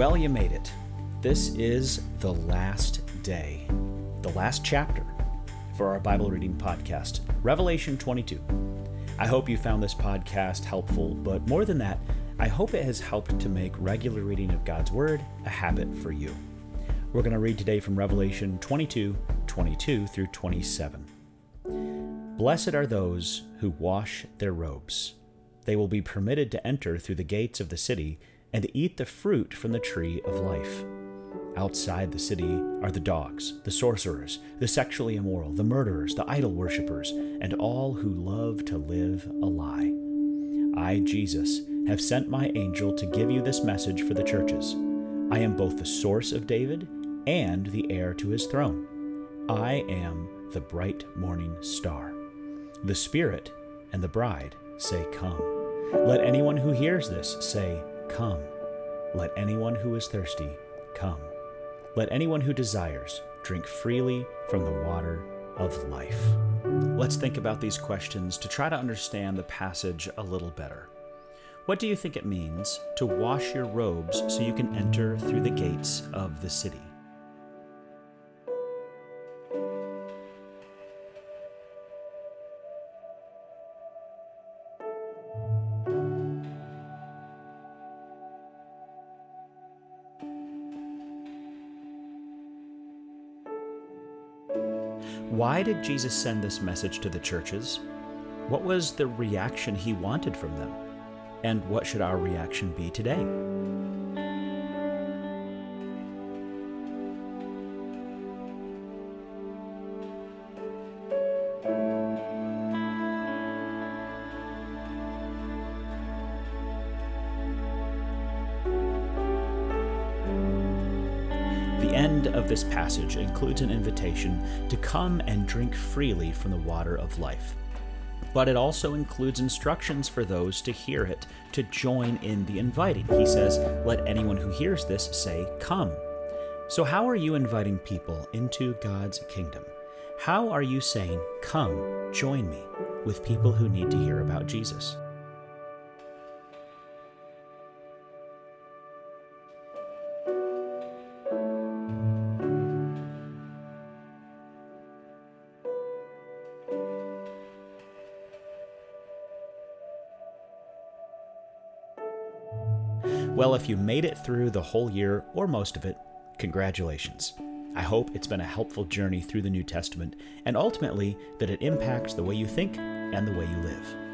Well, you made it. This is the last day, the last chapter for our Bible reading podcast, Revelation 22. I hope you found this podcast helpful, but more than that, I hope it has helped to make regular reading of God's Word a habit for you. We're going to read today from Revelation 22 22 through 27. Blessed are those who wash their robes. They will be permitted to enter through the gates of the city and eat the fruit from the tree of life. Outside the city are the dogs, the sorcerers, the sexually immoral, the murderers, the idol worshippers, and all who love to live a lie. I, Jesus, have sent my angel to give you this message for the churches. I am both the source of David and the heir to his throne. I am the bright morning star. The Spirit and the bride say, Come. Let anyone who hears this say, Come. Let anyone who is thirsty come. Let anyone who desires drink freely from the water of life. Let's think about these questions to try to understand the passage a little better. What do you think it means to wash your robes so you can enter through the gates of the city? Why did Jesus send this message to the churches? What was the reaction he wanted from them? And what should our reaction be today? The end of this passage includes an invitation to come and drink freely from the water of life. But it also includes instructions for those to hear it to join in the inviting. He says, Let anyone who hears this say, Come. So, how are you inviting people into God's kingdom? How are you saying, Come, join me, with people who need to hear about Jesus? Well, if you made it through the whole year or most of it, congratulations. I hope it's been a helpful journey through the New Testament and ultimately that it impacts the way you think and the way you live.